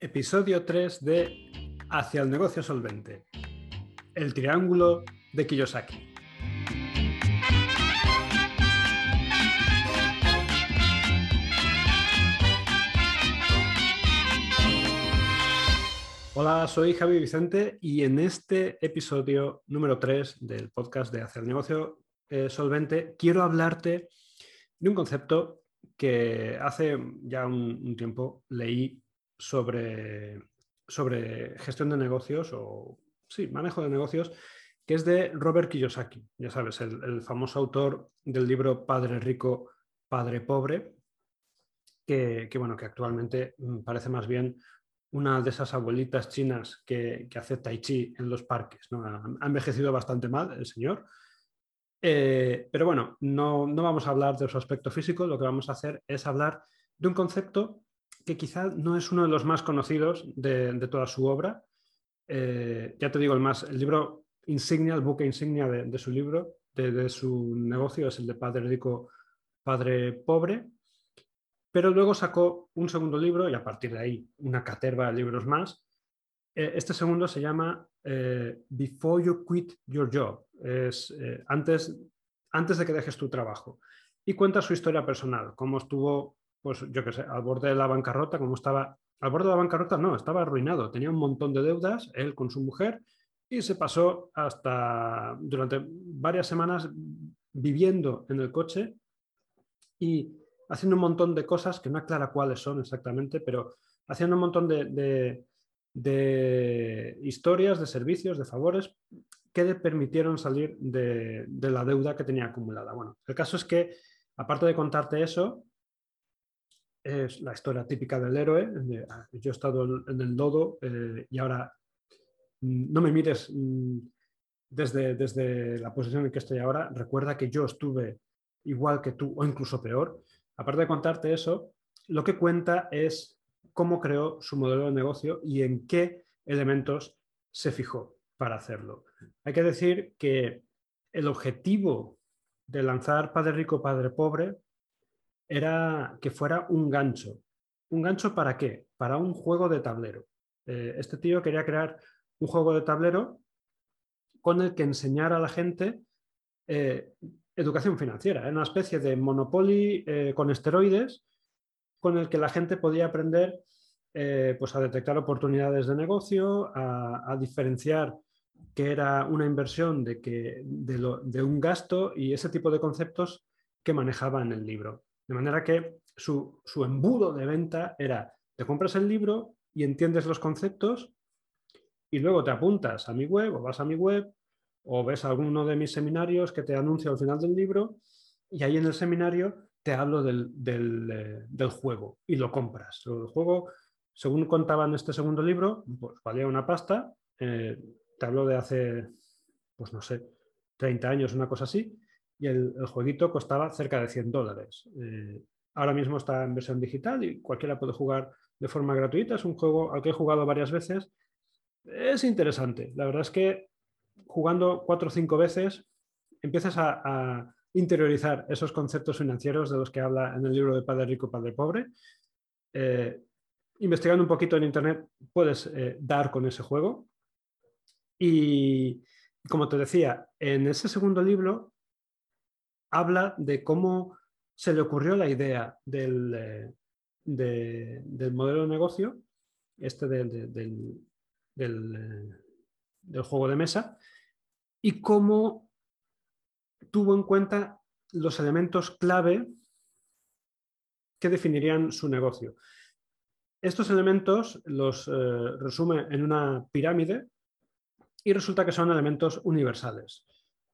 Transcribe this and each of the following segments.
Episodio 3 de Hacia el negocio solvente. El triángulo de Kiyosaki. Hola, soy Javi Vicente y en este episodio número 3 del podcast de Hacia el negocio eh, solvente quiero hablarte de un concepto que hace ya un tiempo leí sobre, sobre gestión de negocios o, sí, manejo de negocios, que es de Robert Kiyosaki, ya sabes, el, famoso autor del libro Padre Rico, Padre Pobre, que, bueno, que actualmente mm, parece más bien una de esas abuelitas chinas que, que hace tai chi en los parques. Ha, envejecido bastante mal el señor. Eh, pero bueno, no, no, vamos a hablar de su aspecto físico, lo que vamos a hacer es hablar de un concepto que quizá no es uno de los más conocidos de, toda su obra. Eh, ya te digo, el, más, el libro insignia, el buque insignia de, su libro, de, su negocio, es el de Padre Rico, Padre Pobre. Pero luego sacó un segundo libro y a partir de ahí una caterva de libros más. Eh, este segundo se llama eh, Before You Quit Your Job, es antes, antes de que dejes tu trabajo. Y cuenta su historia personal, cómo estuvo pues yo qué sé, al borde de la bancarrota, como estaba, al borde de la bancarrota no, estaba arruinado, tenía un montón de deudas, él con su mujer, y se pasó hasta durante varias semanas viviendo en el coche y haciendo un montón de cosas que no aclara cuáles son exactamente, pero haciendo un montón de, de, historias, de servicios, de favores que le permitieron salir de, de, la deuda que tenía acumulada. Bueno, el caso es que, aparte de contarte eso, es la historia típica del héroe. Ah, yo he estado en el lodo eh, y ahora mm, no me mires mm, desde, desde la posición en que estoy ahora. Recuerda que yo estuve igual que tú o incluso peor. Aparte de contarte eso, lo que cuenta es cómo creó su modelo de negocio y en qué elementos se fijó para hacerlo. Hay que decir que el objetivo de lanzar Padre Rico, Padre Pobre era que fuera un gancho. ¿Un gancho para qué? Para un juego de tablero. Eh, este tío quería crear un juego de tablero con el que enseñar a la gente eh, educación financiera, una especie de monopoly eh, con esteroides con el que la gente podía aprender pues a detectar oportunidades de negocio, a, diferenciar qué era una inversión de, que, de un gasto y ese tipo de conceptos que manejaba en el libro. De manera que su, embudo de venta era, te compras el libro y entiendes los conceptos y luego te apuntas a mi web o vas a mi web o ves alguno de mis seminarios que te anuncio al final del libro y ahí en el seminario te hablo del, eh, juego y lo compras. El juego, según contaba en este segundo libro, pues valía una pasta. Eh, te hablo de hace, pues no sé, 30 años, una cosa así y el, jueguito costaba cerca de 100 dólares. Eh, ahora mismo está en versión digital y cualquiera puede jugar de forma gratuita. Es un juego al que he jugado varias veces. Es interesante. La verdad es que jugando cuatro o cinco veces empiezas a, interiorizar esos conceptos financieros de los que habla en el libro de Padre Rico, Padre Pobre. Eh, investigando un poquito en Internet puedes eh, dar con ese juego. Y como te decía, en ese segundo libro habla de cómo se le ocurrió la idea del, eh, del modelo de negocio, este del, eh, del, juego de mesa, y cómo tuvo en cuenta los elementos clave que definirían su negocio. Estos elementos los eh, resume en una pirámide y resulta que son elementos universales.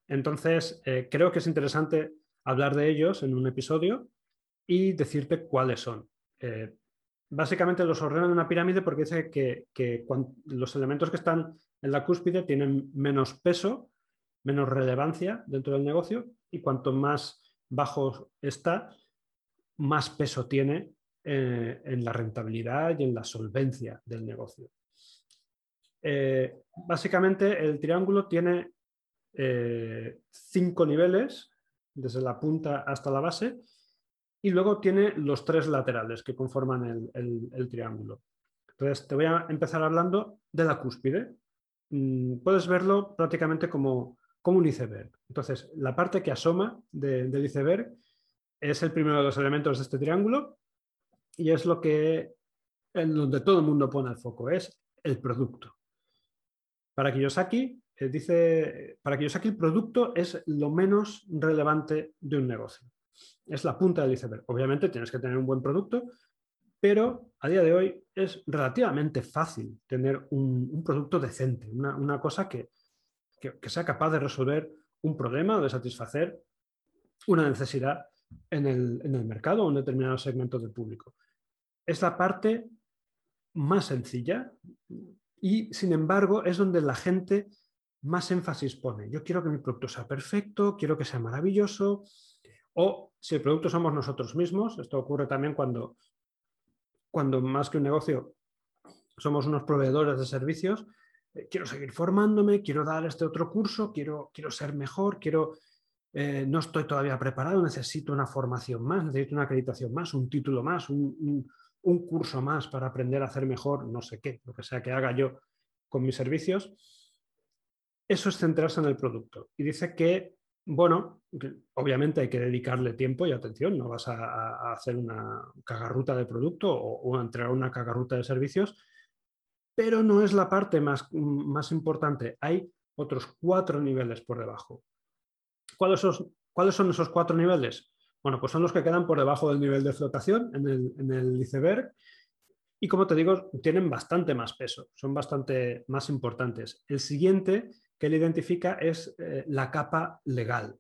Entonces, eh, creo que es interesante hablar de ellos en un episodio y decirte cuáles son. Eh, básicamente los ordeno en una pirámide porque dice que, los elementos que están en la cúspide tienen menos peso, menos relevancia dentro del negocio y cuanto más bajo está, más peso tiene eh, en la rentabilidad y en la solvencia del negocio. básicamente el triángulo tiene eh, cinco niveles, desde la punta hasta la base, y luego tiene los tres laterales que conforman el, triángulo. Entonces, te voy a empezar hablando de la cúspide. Mm, puedes verlo prácticamente como, como un iceberg. Entonces, la parte que asoma del iceberg es el primero de los elementos de este triángulo y es lo que en donde todo el mundo pone el foco, es el producto. Para Kiyosaki, eh, dice, para Kiyosaki el producto es lo menos relevante de un negocio. Es la punta del iceberg. Obviamente tienes que tener un buen producto, pero a día de hoy es relativamente fácil tener un, producto decente, una, cosa que, sea capaz de resolver un problema o de satisfacer una necesidad en el, en el mercado o en determinado segmento del público. Es la parte más sencilla y, sin embargo, es donde la gente más énfasis pone. Yo quiero que mi producto sea perfecto, quiero que sea maravilloso, o si el producto somos nosotros mismos, esto ocurre también cuando, cuando más que un negocio somos unos proveedores de servicios, eh, quiero seguir formándome, quiero dar este otro curso, quiero, quiero ser mejor, quiero, eh, no estoy todavía preparado, necesito una formación más, necesito una acreditación más, un título más, un, un curso más para aprender a hacer mejor, no sé qué, lo que sea que haga yo con mis servicios. Eso es centrarse en el producto. Y dice que, bueno, obviamente hay que dedicarle tiempo y atención, no vas a, hacer una cagarruta de producto o, a entregar una cagarruta de servicios, pero no es la parte más, más importante. Hay otros cuatro niveles por debajo. ¿Cuáles son, ¿Cuáles son esos cuatro niveles? Bueno, pues son los que quedan por debajo del nivel de flotación en el, iceberg y como te digo, tienen bastante más peso, son bastante más importantes. El siguiente que él identifica es eh, la capa legal.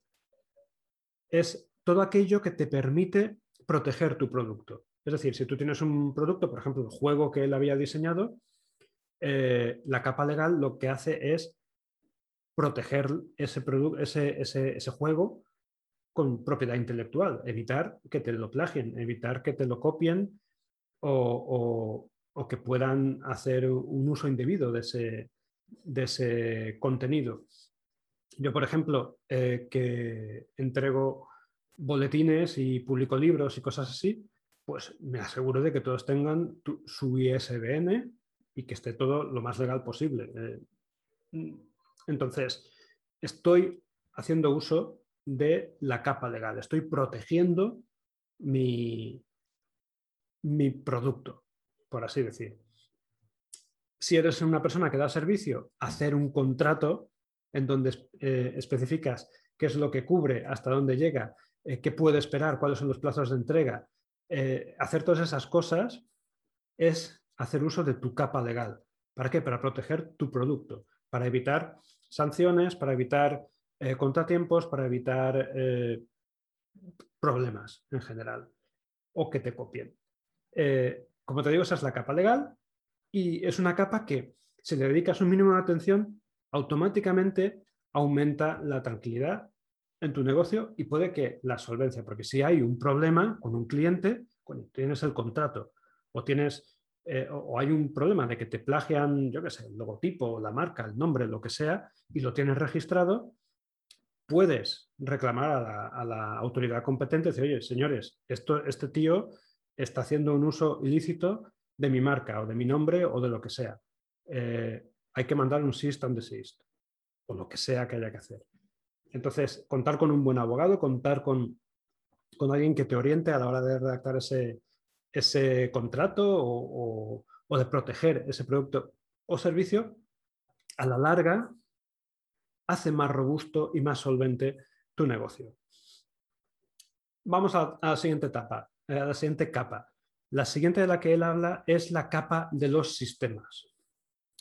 Es todo aquello que te permite proteger tu producto. Es decir, si tú tienes un producto, por ejemplo, el juego que él había diseñado, eh, la capa legal lo que hace es proteger ese, ese, ese juego con propiedad intelectual, evitar que te lo plagien, evitar que te lo copien o, que puedan hacer un uso indebido de ese, de ese contenido. Yo, por ejemplo, eh, que entrego boletines y publico libros y cosas así, pues me aseguro de que todos tengan su ISBN y que esté todo lo más legal posible. Eh, entonces, estoy haciendo uso de la capa legal. Estoy protegiendo mi, mi producto, por así decir. Si eres una persona que da servicio, hacer un contrato en donde eh, especificas qué es lo que cubre, hasta dónde llega, eh, qué puede esperar, cuáles son los plazos de entrega, eh, hacer todas esas cosas es hacer uso de tu capa legal. ¿Para qué? Para proteger tu producto, para evitar sanciones, para evitar contratiempos para evitar problemas en general o que te copien. Como te digo, esa es la capa legal y es una capa que si le dedicas un mínimo de atención, automáticamente aumenta la tranquilidad en tu negocio y puede que la solvencia, porque si hay un problema con un cliente, cuando tienes el contrato o tienes o hay un problema de que te plagian, yo qué sé, el logotipo, la marca, el nombre, lo que sea, y lo tienes registrado, puedes reclamar a la, autoridad competente y decir, oye, señores, esto, este tío está haciendo un uso ilícito de mi marca o de mi nombre o de lo que sea. Eh, hay que mandar un cease and desist o lo que sea que haya que hacer. Entonces, contar con un buen abogado, contar con, con alguien que te oriente a la hora de redactar ese, ese contrato o, o de proteger ese producto o servicio, a la larga hace más robusto y más solvente tu negocio. Vamos a, la siguiente etapa, eh, a la siguiente capa. La siguiente de la que él habla es la capa de los sistemas.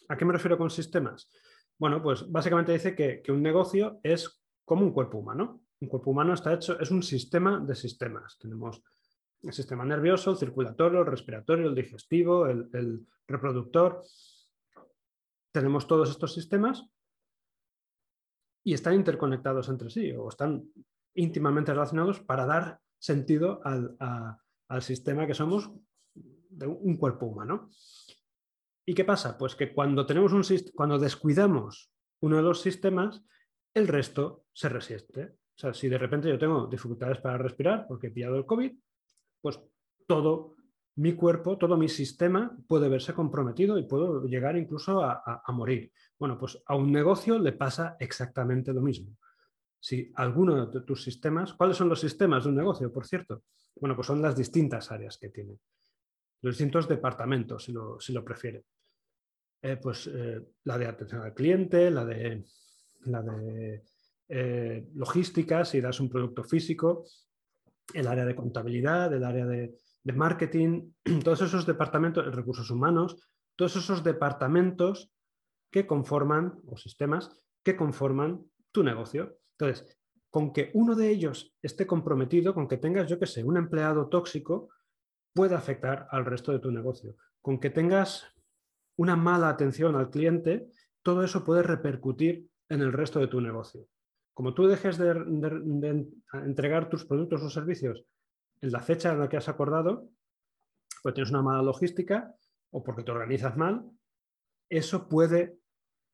¿A qué me refiero con sistemas? Bueno, pues básicamente dice que, un negocio es como un cuerpo humano. Un cuerpo humano está hecho, es un sistema de sistemas. Tenemos el sistema nervioso, el circulatorio, el respiratorio, el digestivo, el reproductor. Tenemos todos estos sistemas y están interconectados entre sí o están íntimamente relacionados para dar sentido al, sistema que somos de un cuerpo humano. ¿Y qué pasa? Pues que cuando, tenemos un, cuando descuidamos uno de los sistemas, el resto se resiste. O sea, si de repente yo tengo dificultades para respirar porque he pillado el COVID, pues todo mi cuerpo, todo mi sistema puede verse comprometido y puedo llegar incluso a, morir. Bueno, pues a un negocio le pasa exactamente lo mismo. Si alguno de tus sistemas, ¿cuáles son los sistemas de un negocio, por cierto? Bueno, pues son las distintas áreas que tiene, los distintos departamentos, si lo, si lo prefiere. Eh, pues eh, la de atención al cliente, la de, la de eh, logística, si das un producto físico, el área de contabilidad, el área de, marketing, todos esos departamentos, recursos humanos, todos esos departamentos que conforman, o sistemas, que conforman tu negocio. Entonces, con que uno de ellos esté comprometido, con que tengas, yo qué sé, un empleado tóxico, puede afectar al resto de tu negocio. Con que tengas una mala atención al cliente, todo eso puede repercutir en el resto de tu negocio. Como tú dejes de, entregar tus productos o servicios en la fecha en la que has acordado, pues tienes una mala logística o porque te organizas mal, eso puede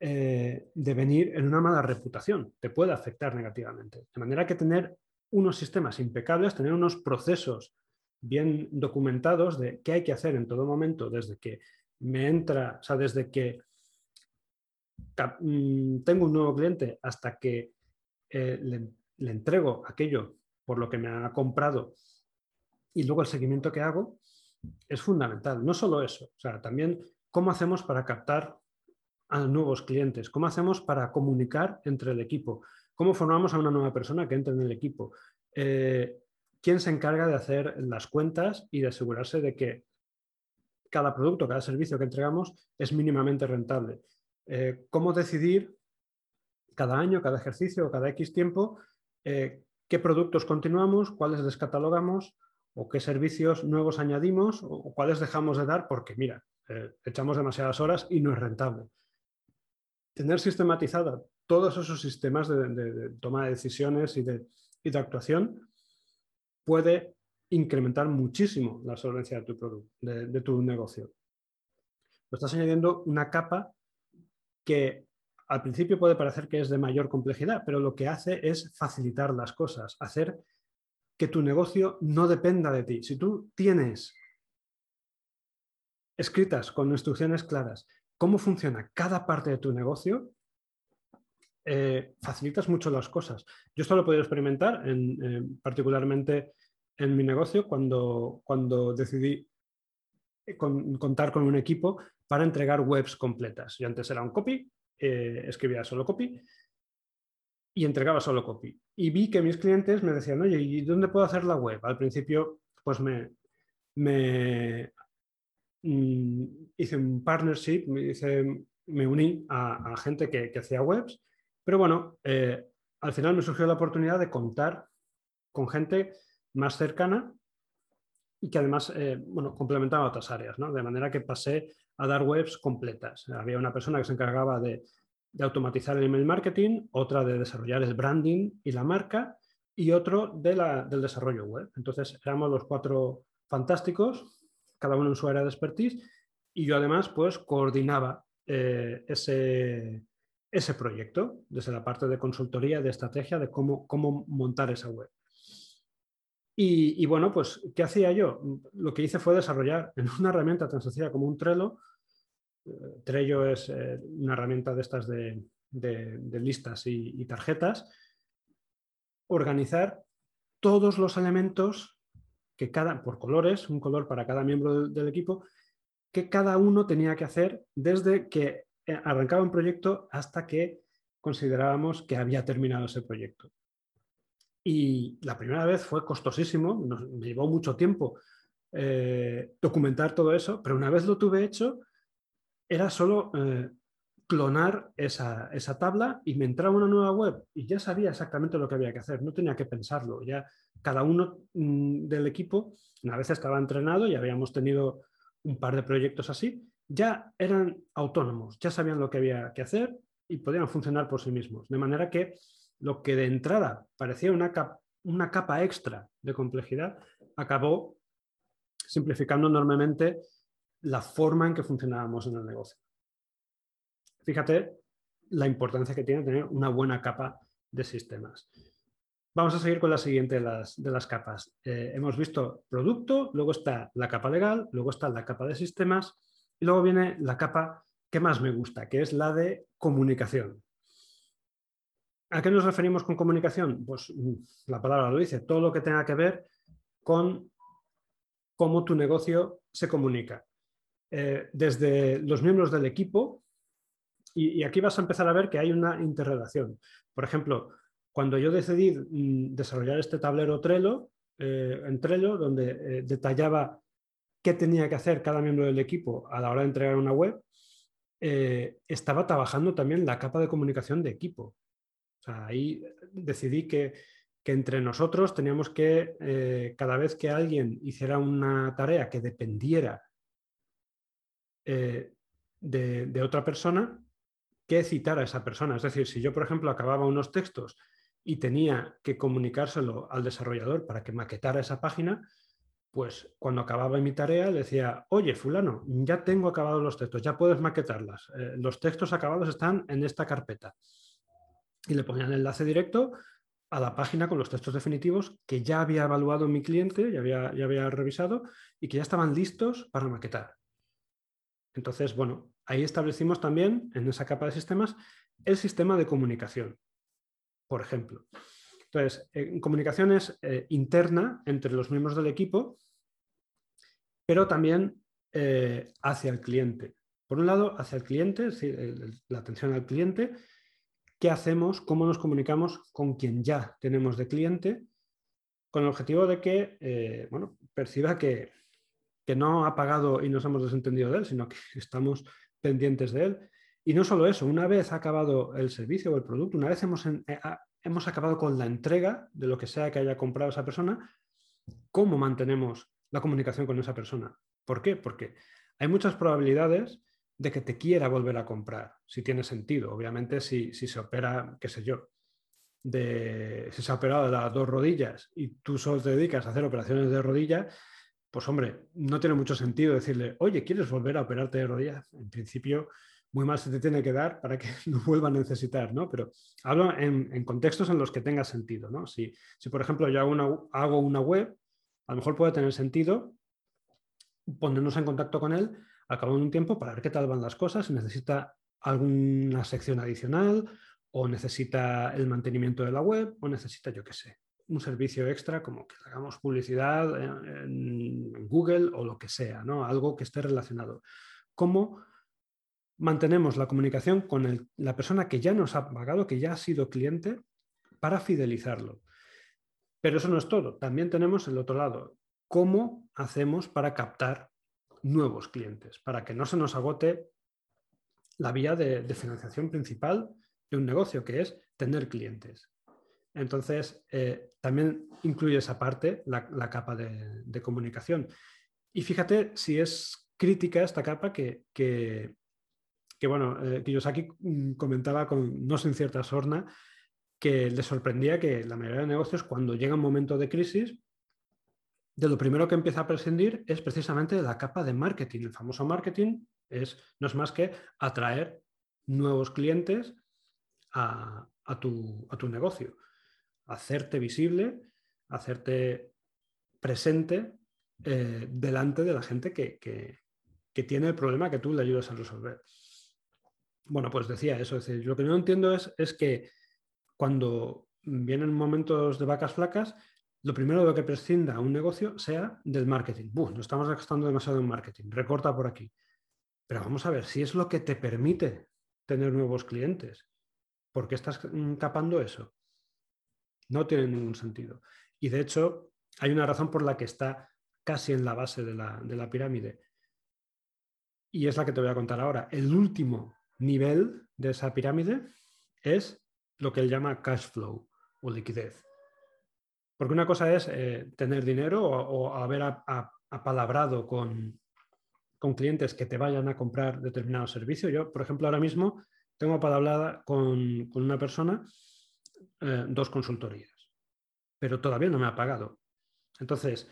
eh, devenir en una mala reputación, te puede afectar negativamente. De manera que tener unos sistemas impecables, tener unos procesos bien documentados de qué hay que hacer en todo momento, desde que me entra, o sea, desde que mm, tengo un nuevo cliente hasta que eh, le, entrego aquello por lo que me ha comprado y luego el seguimiento que hago es fundamental. No solo eso, o sea, también cómo hacemos para captar a nuevos clientes, cómo hacemos para comunicar entre el equipo, cómo formamos a una nueva persona que entre en el equipo, eh, quién se encarga de hacer las cuentas y de asegurarse de que cada producto, cada servicio que entregamos es mínimamente rentable. Eh, cómo decidir cada año, cada ejercicio, cada X tiempo, eh, qué productos continuamos, cuáles descatalogamos o qué servicios nuevos añadimos o, cuáles dejamos de dar porque, mira, echamos demasiadas horas y no es rentable. Tener sistematizada todos esos sistemas de, toma de decisiones y de, y de actuación puede incrementar muchísimo la solvencia de tu, producto, de, tu negocio. Lo estás añadiendo una capa que al principio puede parecer que es de mayor complejidad, pero lo que hace es facilitar las cosas, hacer que tu negocio no dependa de ti. Si tú tienes escritas con instrucciones claras cómo funciona cada parte de tu negocio, eh, facilitas mucho las cosas. Yo esto lo he podido experimentar, en, particularmente en mi negocio, cuando, cuando decidí contar con un equipo para entregar webs completas. Yo antes era un copy, eh, escribía solo copy y entregaba solo copy. Y vi que mis clientes me decían, oye, ¿y dónde puedo hacer la web? Al principio, pues me, hice un partnership, me, me uní a, gente que, hacía webs, pero bueno, eh, al final me surgió la oportunidad de contar con gente más cercana y que además eh, bueno, complementaba otras áreas, ¿no? de manera que pasé a dar webs completas. Había una persona que se encargaba de, automatizar el email marketing, otra de desarrollar el branding y la marca y otro de la, del desarrollo web. Entonces éramos los cuatro fantásticos, cada uno en su área de expertise y yo además pues coordinaba eh, ese, ese proyecto desde la parte de consultoría, de estrategia, de cómo, cómo montar esa web. Y, bueno, pues, ¿qué hacía yo? Lo que hice fue desarrollar en una herramienta tan sencilla como un Trello. Eh, Trello es eh, una herramienta de estas de, listas y, tarjetas. Organizar todos los elementos que cada, por colores, un color para cada miembro del equipo, que cada uno tenía que hacer desde que eh, arrancaba un proyecto hasta que considerábamos que había terminado ese proyecto. Y la primera vez fue costosísimo, me llevó mucho tiempo eh, documentar todo eso, pero una vez lo tuve hecho, era solo eh, clonar esa, tabla y me entraba una nueva web y ya sabía exactamente lo que había que hacer, no tenía que pensarlo. Ya cada uno mm, del equipo, una vez estaba entrenado y habíamos tenido un par de proyectos así, ya eran autónomos, ya sabían lo que había que hacer y podían funcionar por sí mismos. De manera que lo que de entrada parecía una, una capa extra de complejidad, acabó simplificando enormemente la forma en que funcionábamos en el negocio. Fíjate la importancia que tiene tener una buena capa de sistemas. Vamos a seguir con la siguiente de las, de las capas. Eh, hemos visto producto, luego está la capa legal, luego está la capa de sistemas y luego viene la capa que más me gusta, que es la de comunicación. ¿A qué nos referimos con comunicación? Pues mm, la palabra lo dice, todo lo que tenga que ver con cómo tu negocio se comunica. Eh, desde los miembros del equipo, y, aquí vas a empezar a ver que hay una interrelación. Por ejemplo, cuando yo decidí mm, desarrollar este tablero Trello, eh, en Trello, donde eh, detallaba qué tenía que hacer cada miembro del equipo a la hora de entregar una web, estaba trabajando también la capa de comunicación de equipo ahí decidí que, entre nosotros teníamos que, eh, cada vez que alguien hiciera una tarea que dependiera eh, de, otra persona, que citara a esa persona. Es decir, si yo, por ejemplo, acababa unos textos y tenía que comunicárselo al desarrollador para que maquetara esa página, pues cuando acababa mi tarea decía, oye, fulano, ya tengo acabados los textos, ya puedes maquetarlas. Eh, los textos acabados están en esta carpeta y le ponían el enlace directo a la página con los textos definitivos que ya había evaluado mi cliente, ya había, ya había revisado y que ya estaban listos para maquetar. Entonces, bueno, ahí establecimos también en esa capa de sistemas el sistema de comunicación, por ejemplo. Entonces, en comunicación es eh, interna entre los miembros del equipo, pero también eh, hacia el cliente. Por un lado, hacia el cliente, es decir, la atención al cliente, qué hacemos, cómo nos comunicamos con quien ya tenemos de cliente, con el objetivo de que eh, bueno, perciba que, no ha pagado y nos hemos desentendido de él, sino que estamos pendientes de él. Y no solo eso, una vez acabado el servicio o el producto, una vez hemos, eh, hemos acabado con la entrega de lo que sea que haya comprado esa persona, ¿cómo mantenemos la comunicación con esa persona? ¿Por qué? Porque hay muchas probabilidades de que te quiera volver a comprar, si tiene sentido. Obviamente, si, se opera, qué sé yo, de, si se ha operado de las dos rodillas y tú solo te dedicas a hacer operaciones de rodilla, pues hombre, no tiene mucho sentido decirle, oye, ¿quieres volver a operarte de rodilla? En principio, muy mal se te tiene que dar para que no vuelva a necesitar, ¿no? Pero hablo en, contextos en los que tenga sentido, ¿no? Si, si por ejemplo, yo hago una, hago una web, a lo mejor puede tener sentido ponernos en contacto con él al cabo de un tiempo para ver qué tal van las cosas, si necesita alguna sección adicional o necesita el mantenimiento de la web o necesita, yo qué sé, un servicio extra como que hagamos publicidad en, Google o lo que sea, ¿no? algo que esté relacionado. ¿Cómo mantenemos la comunicación con la persona que ya nos ha pagado, que ya ha sido cliente, para fidelizarlo? Pero eso no es todo. También tenemos el otro lado. ¿Cómo hacemos para captar nuevos clientes, para que no se nos agote la vía de, financiación principal de un negocio, que es tener clientes. Entonces, eh, también incluye esa parte, la, capa de, comunicación. Y fíjate si es crítica esta capa que, que, bueno, eh, Kiyosaki mm, comentaba con no sin cierta sorna que le sorprendía que la mayoría de negocios cuando llega un momento de crisis de lo primero que empieza a prescindir es precisamente la capa de marketing. El famoso marketing es, no es más que atraer nuevos clientes a, tu, negocio, hacerte visible, hacerte presente eh, delante de la gente que, tiene el problema que tú le ayudas a resolver. Bueno, pues decía eso, es lo que no entiendo es, es que cuando vienen momentos de vacas flacas, lo primero de lo que prescinda un negocio sea del marketing. No estamos gastando demasiado en marketing, recorta por aquí. Pero vamos a ver, si es lo que te permite tener nuevos clientes, ¿por qué estás capando eso? No tiene ningún sentido. Y de hecho, hay una razón por la que está casi en la base de la, de la pirámide. Y es la que te voy a contar ahora. El último nivel de esa pirámide es lo que él llama cash flow o liquidez. Porque una cosa es eh, tener dinero o, haber apalabrado con, clientes que te vayan a comprar determinado servicio. Yo, por ejemplo, ahora mismo tengo apalabrada con, con una persona eh, dos consultorías, pero todavía no me ha pagado. Entonces,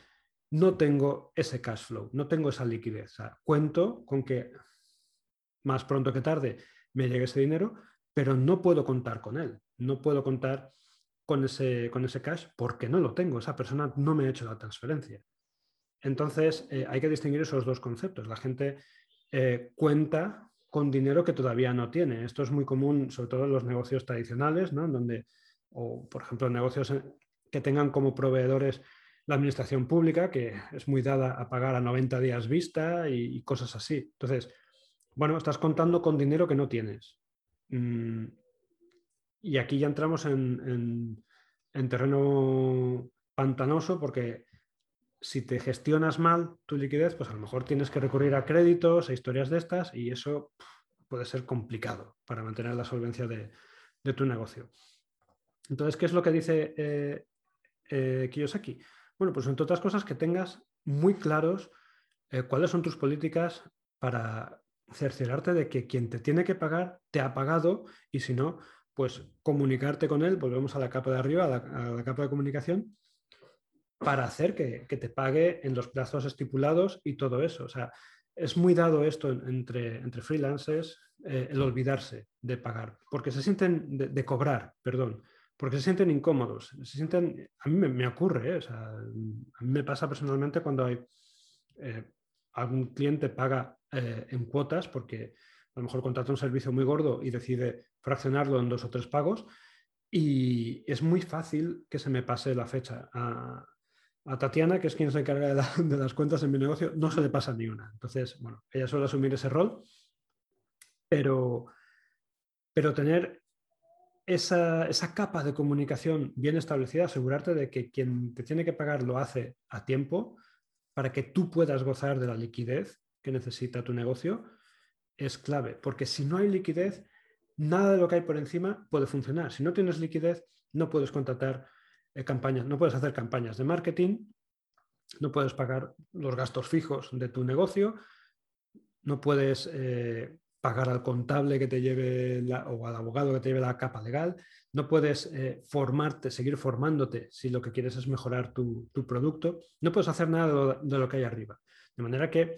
no tengo ese cash flow, no tengo esa liquidez. cuento con que más pronto que tarde me llegue ese dinero, pero no puedo contar con él. No puedo contar con ese, con ese cash porque no lo tengo, esa persona no me ha hecho la transferencia. Entonces, eh, hay que distinguir esos dos conceptos. La gente eh, cuenta con dinero que todavía no tiene. Esto es muy común, sobre todo en los negocios tradicionales, ¿no? donde, o por ejemplo, negocios que tengan como proveedores la administración pública, que es muy dada a pagar a 90 días vista y, cosas así. Entonces, bueno, estás contando con dinero que no tienes. Mm, y aquí ya entramos en, terreno pantanoso porque si te gestionas mal tu liquidez, pues a lo mejor tienes que recurrir a créditos, a historias de estas, y eso puede ser complicado para mantener la solvencia de, tu negocio. Entonces, ¿qué es lo que dice eh, eh, Kiyosaki? Bueno, pues entre otras cosas que tengas muy claros eh, cuáles son tus políticas para cerciorarte de que quien te tiene que pagar te ha pagado y si no, pues comunicarte con él, volvemos a la capa de arriba, a la, capa de comunicación, para hacer que, te pague en los plazos estipulados y todo eso. O sea, es muy dado esto entre, entre freelancers, eh, el olvidarse de pagar, porque se sienten, de cobrar, perdón, porque se sienten incómodos. Se sienten, a mí me, ocurre, ¿eh? a mí me pasa personalmente cuando hay eh, algún cliente paga en cuotas porque a lo mejor contrata un servicio muy gordo y decide fraccionarlo en dos o tres pagos y es muy fácil que se me pase la fecha. Tatiana, que es quien se encarga de, las cuentas en mi negocio, no se le pasa ni una. Entonces, bueno, ella suele asumir ese rol, pero, pero tener esa, capa de comunicación bien establecida, asegurarte de que quien te tiene que pagar lo hace a tiempo para que tú puedas gozar de la liquidez que necesita tu negocio, es clave. Porque si no hay liquidez, nada de lo que hay por encima puede funcionar. Si no tienes liquidez, no puedes contratar campañas, no puedes hacer campañas de marketing, no puedes pagar los gastos fijos de tu negocio, no puedes eh, pagar al contable que te lleve o al abogado que te lleve la capa legal. No puedes eh, formarte, seguir formándote si lo que quieres es mejorar tu, producto. No puedes hacer nada de lo, que hay arriba. De manera que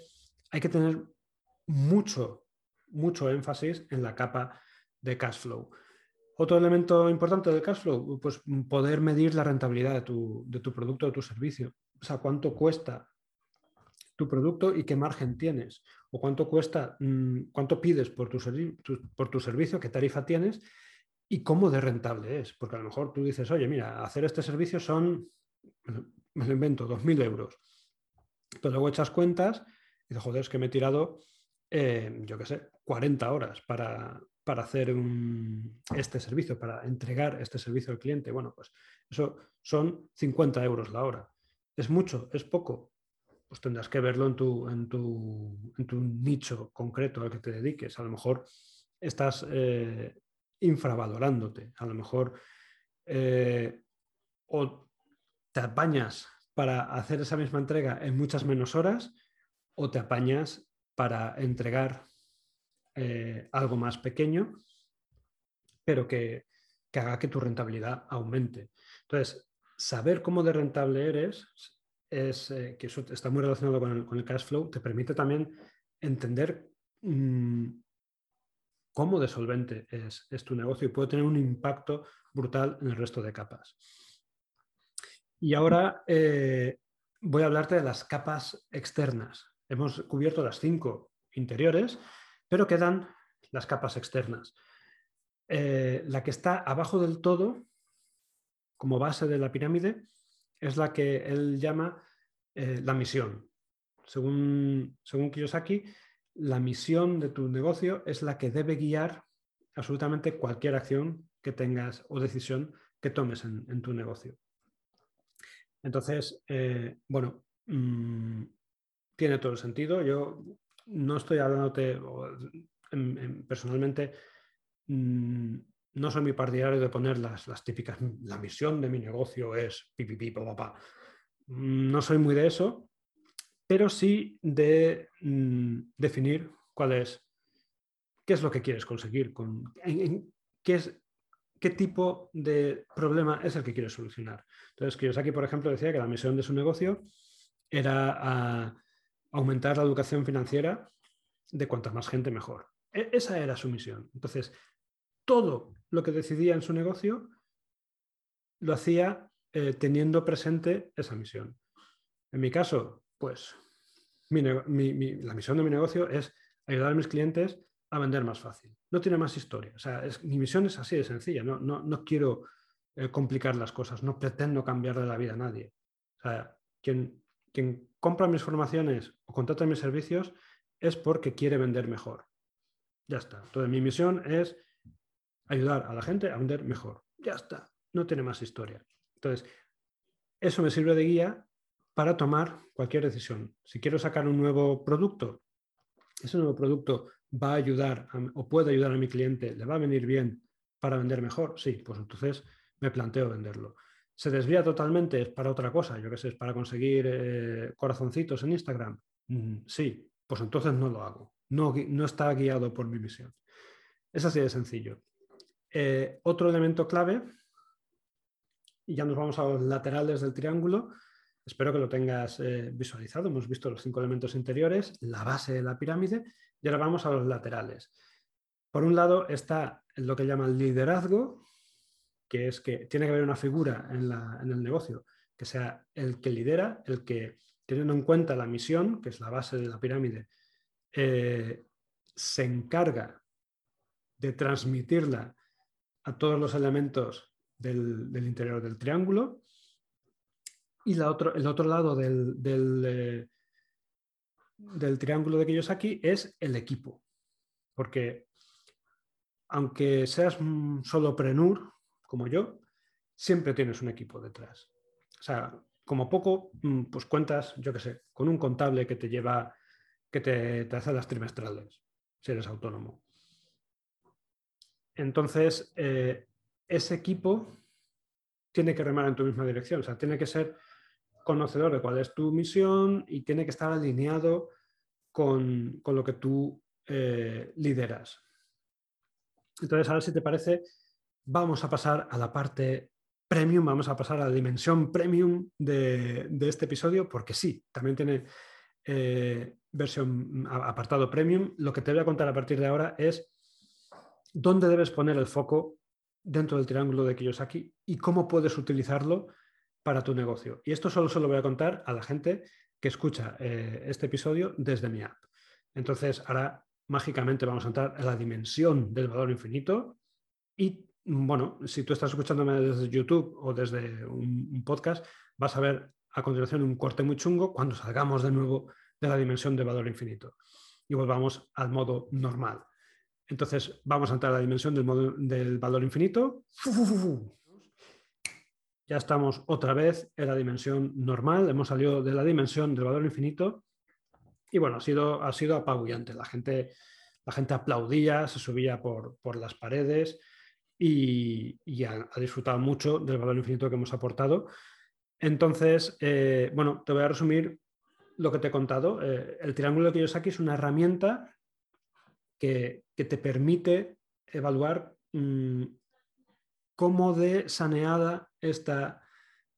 hay que tener mucho, mucho énfasis en la capa de cash flow. Otro elemento importante del cash flow, pues poder medir la rentabilidad de tu, de tu producto o tu servicio. O sea, cuánto cuesta tu producto y qué margen tienes, o cuánto cuesta, mm, cuánto pides por tu, por tu servicio, qué tarifa tienes y cómo de rentable es. Porque a lo mejor tú dices, oye, mira, hacer este servicio son, me lo invento, 2.000 euros. Pero luego echas cuentas y dices, joder, es que me he tirado, eh, yo qué sé, 40 horas para, para hacer este servicio, para entregar este servicio al cliente. Bueno, pues eso son 50 euros la hora. ¿Es mucho? ¿Es poco? pues tendrás que verlo en tu, en tu, nicho concreto al que te dediques. A lo mejor estás eh, infravalorándote, a lo mejor eh, o te apañas para hacer esa misma entrega en muchas menos horas o te apañas para entregar eh, algo más pequeño, pero que, que haga que tu rentabilidad aumente. Entonces, saber cómo de rentable eres es eh, que eso está muy relacionado con el, cash flow, te permite también entender mm, cómo de solvente es, tu negocio y puede tener un impacto brutal en el resto de capas. Y ahora eh, voy a hablarte de las capas externas. Hemos cubierto las cinco interiores, pero quedan las capas externas. Eh, la que está abajo del todo, como base de la pirámide, es la que él llama eh, la misión. Según, según Kiyosaki, la misión de tu negocio es la que debe guiar absolutamente cualquier acción que tengas o decisión que tomes en, tu negocio. Entonces, eh, bueno, mm, tiene todo el sentido. Yo no estoy hablándote personalmente, mm, no soy mi partidario de poner las, las, típicas, la misión de mi negocio es pipipi, papá. No soy muy de eso, pero sí de mm, definir cuál es, qué es lo que quieres conseguir, con, qué, es, qué tipo de problema es el que quieres solucionar. Entonces, Kiyosaki, por ejemplo, decía que la misión de su negocio era ah, aumentar la educación financiera de cuanta más gente mejor. E, esa era su misión. Entonces, todo lo que decidía en su negocio lo hacía eh, teniendo presente esa misión. En mi caso, pues la misión de mi negocio es ayudar a mis clientes a vender más fácil. No tiene más historia. O sea, mi misión es así de sencilla. No, no, quiero eh, complicar las cosas. No pretendo cambiarle la vida a nadie. Quien compra mis formaciones o contrata mis servicios es porque quiere vender mejor. Ya está. Entonces, mi misión es ayudar a la gente a vender mejor. Ya está. No tiene más historia. Entonces, eso me sirve de guía para tomar cualquier decisión. Si quiero sacar un nuevo producto, ese nuevo producto va a ayudar o puede ayudar a mi cliente, le va a venir bien para vender mejor, sí, pues entonces me planteo venderlo. ¿Se desvía totalmente? ¿Es para otra cosa? Yo qué sé, es para conseguir eh, corazoncitos en Instagram. Mm, sí, pues entonces no lo hago. No, no está guiado por mi misión. Es así de sencillo. Eh, otro elemento clave, y ya nos vamos a los laterales del triángulo, espero que lo tengas eh, visualizado. Hemos visto los cinco elementos interiores, la base de la pirámide, y ahora vamos a los laterales. Por un lado está lo que llaman liderazgo, que es que tiene que haber una figura en, el negocio que sea el que lidera, el que, teniendo en cuenta la misión, que es la base de la pirámide, eh, se encarga de transmitirla a todos los elementos del, interior del triángulo. Y la otro, el otro lado del, del, eh, del triángulo de Kiyosaki es el equipo. Porque aunque seas solo prenur, como yo, siempre tienes un equipo detrás. O sea, como poco, mm, pues cuentas, yo qué sé, con un contable que te lleva, que te, te hace las trimestrales, si eres autónomo. Entonces, eh, ese equipo tiene que remar en tu misma dirección, o sea, tiene que ser conocedor de cuál es tu misión y tiene que estar alineado con, lo que tú eh, lideras. Entonces, ahora si te parece, vamos a pasar a la parte premium, vamos a pasar a la dimensión premium de, este episodio, porque sí, también tiene eh, versión apartado premium. Lo que te voy a contar a partir de ahora es dónde debes poner el foco dentro del triángulo de Kiyosaki y cómo puedes utilizarlo para tu negocio. Y esto solo se lo voy a contar a la gente que escucha eh, este episodio desde mi app. Entonces, ahora mágicamente vamos a entrar en la dimensión del valor infinito y, bueno, si tú estás escuchándome desde YouTube o desde un, podcast, vas a ver a continuación un corte muy chungo cuando salgamos de nuevo de la dimensión del valor infinito y volvamos al modo normal. Entonces, vamos a entrar a la dimensión del, valor infinito. Ya estamos otra vez en la dimensión normal, hemos salido de la dimensión del valor infinito y bueno, ha sido, ha sido apabullante. La gente, la gente aplaudía, se subía por, las paredes y, ha, disfrutado mucho del valor infinito que hemos aportado. Entonces, eh, bueno, te voy a resumir lo que te he contado. Eh, el triángulo de Kiyosaki es una herramienta que, te permite evaluar mm, cómo de saneada está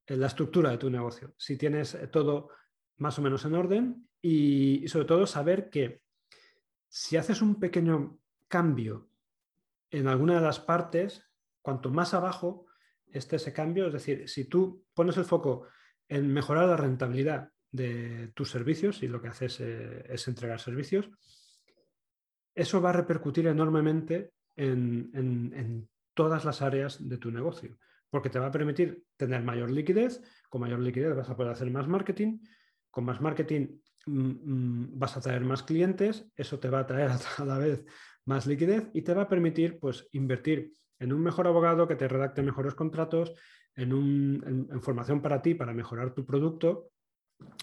eh, la estructura de tu negocio. Si tienes todo más o menos en orden y, sobre todo saber que si haces un pequeño cambio en alguna de las partes, cuanto más abajo esté ese cambio, es decir, si tú pones el foco en mejorar la rentabilidad de tus servicios y lo que haces eh, es entregar servicios, eso va a repercutir enormemente en, todas las áreas de tu negocio, porque te va a permitir tener mayor liquidez, con mayor liquidez vas a poder hacer más marketing, con más marketing mm, mm, vas a traer más clientes, eso te va a traer a la vez más liquidez y te va a permitir pues, invertir en un mejor abogado que te redacte mejores contratos, en, en formación para ti, para mejorar tu producto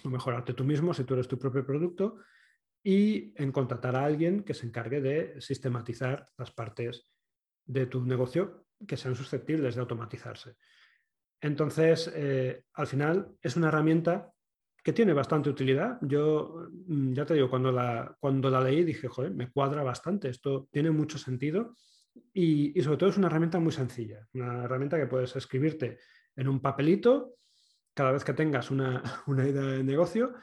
o mejorarte tú mismo si tú eres tu propio producto y en contratar a alguien que se encargue de sistematizar las partes de tu negocio que sean susceptibles de automatizarse. Entonces, eh, al final es una herramienta que tiene bastante utilidad. Yo mm, ya te digo, cuando la, cuando la leí dije, joder, me cuadra bastante, esto tiene mucho sentido y, sobre todo es una herramienta muy sencilla, una herramienta que puedes escribirte en un papelito cada vez que tengas una, una idea de negocio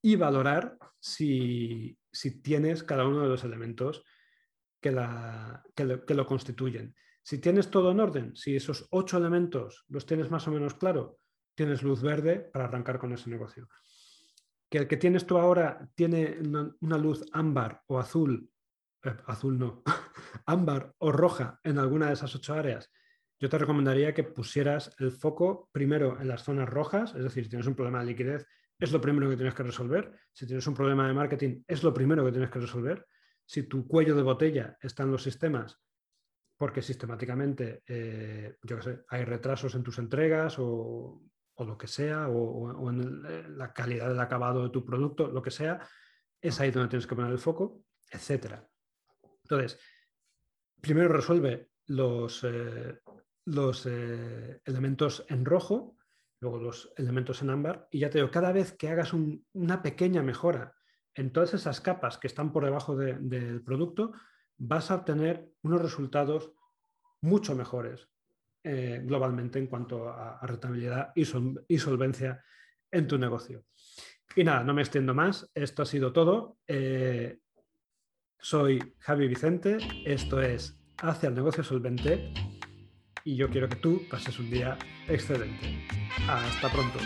y valorar si, tienes cada uno de los elementos que, la, que, lo, constituyen. Si tienes todo en orden, si esos ocho elementos los tienes más o menos claro, tienes luz verde para arrancar con ese negocio. Que el que tienes tú ahora tiene una, luz ámbar o azul, eh, azul no, ámbar o roja en alguna de esas ocho áreas, yo te recomendaría que pusieras el foco primero en las zonas rojas, es decir, si tienes un problema de liquidez, es lo primero que tienes que resolver. Si tienes un problema de marketing, es lo primero que tienes que resolver. Si tu cuello de botella está en los sistemas, porque sistemáticamente, eh, yo qué sé, hay retrasos en tus entregas o, lo que sea, o, en eh, la calidad del acabado de tu producto, lo que sea, es ahí donde tienes que poner el foco, etc. Entonces, primero resuelve los, eh, los eh, elementos en rojo, luego los elementos en ámbar, y ya te digo, cada vez que hagas una pequeña mejora en todas esas capas que están por debajo del producto, vas a obtener unos resultados mucho mejores eh, globalmente en cuanto a, rentabilidad y, solvencia en tu negocio. Y nada, no me extiendo más, esto ha sido todo. Eh, soy Javi Vicente, esto es Hacia el negocio solvente y yo quiero que tú pases un día excelente. Hasta pronto.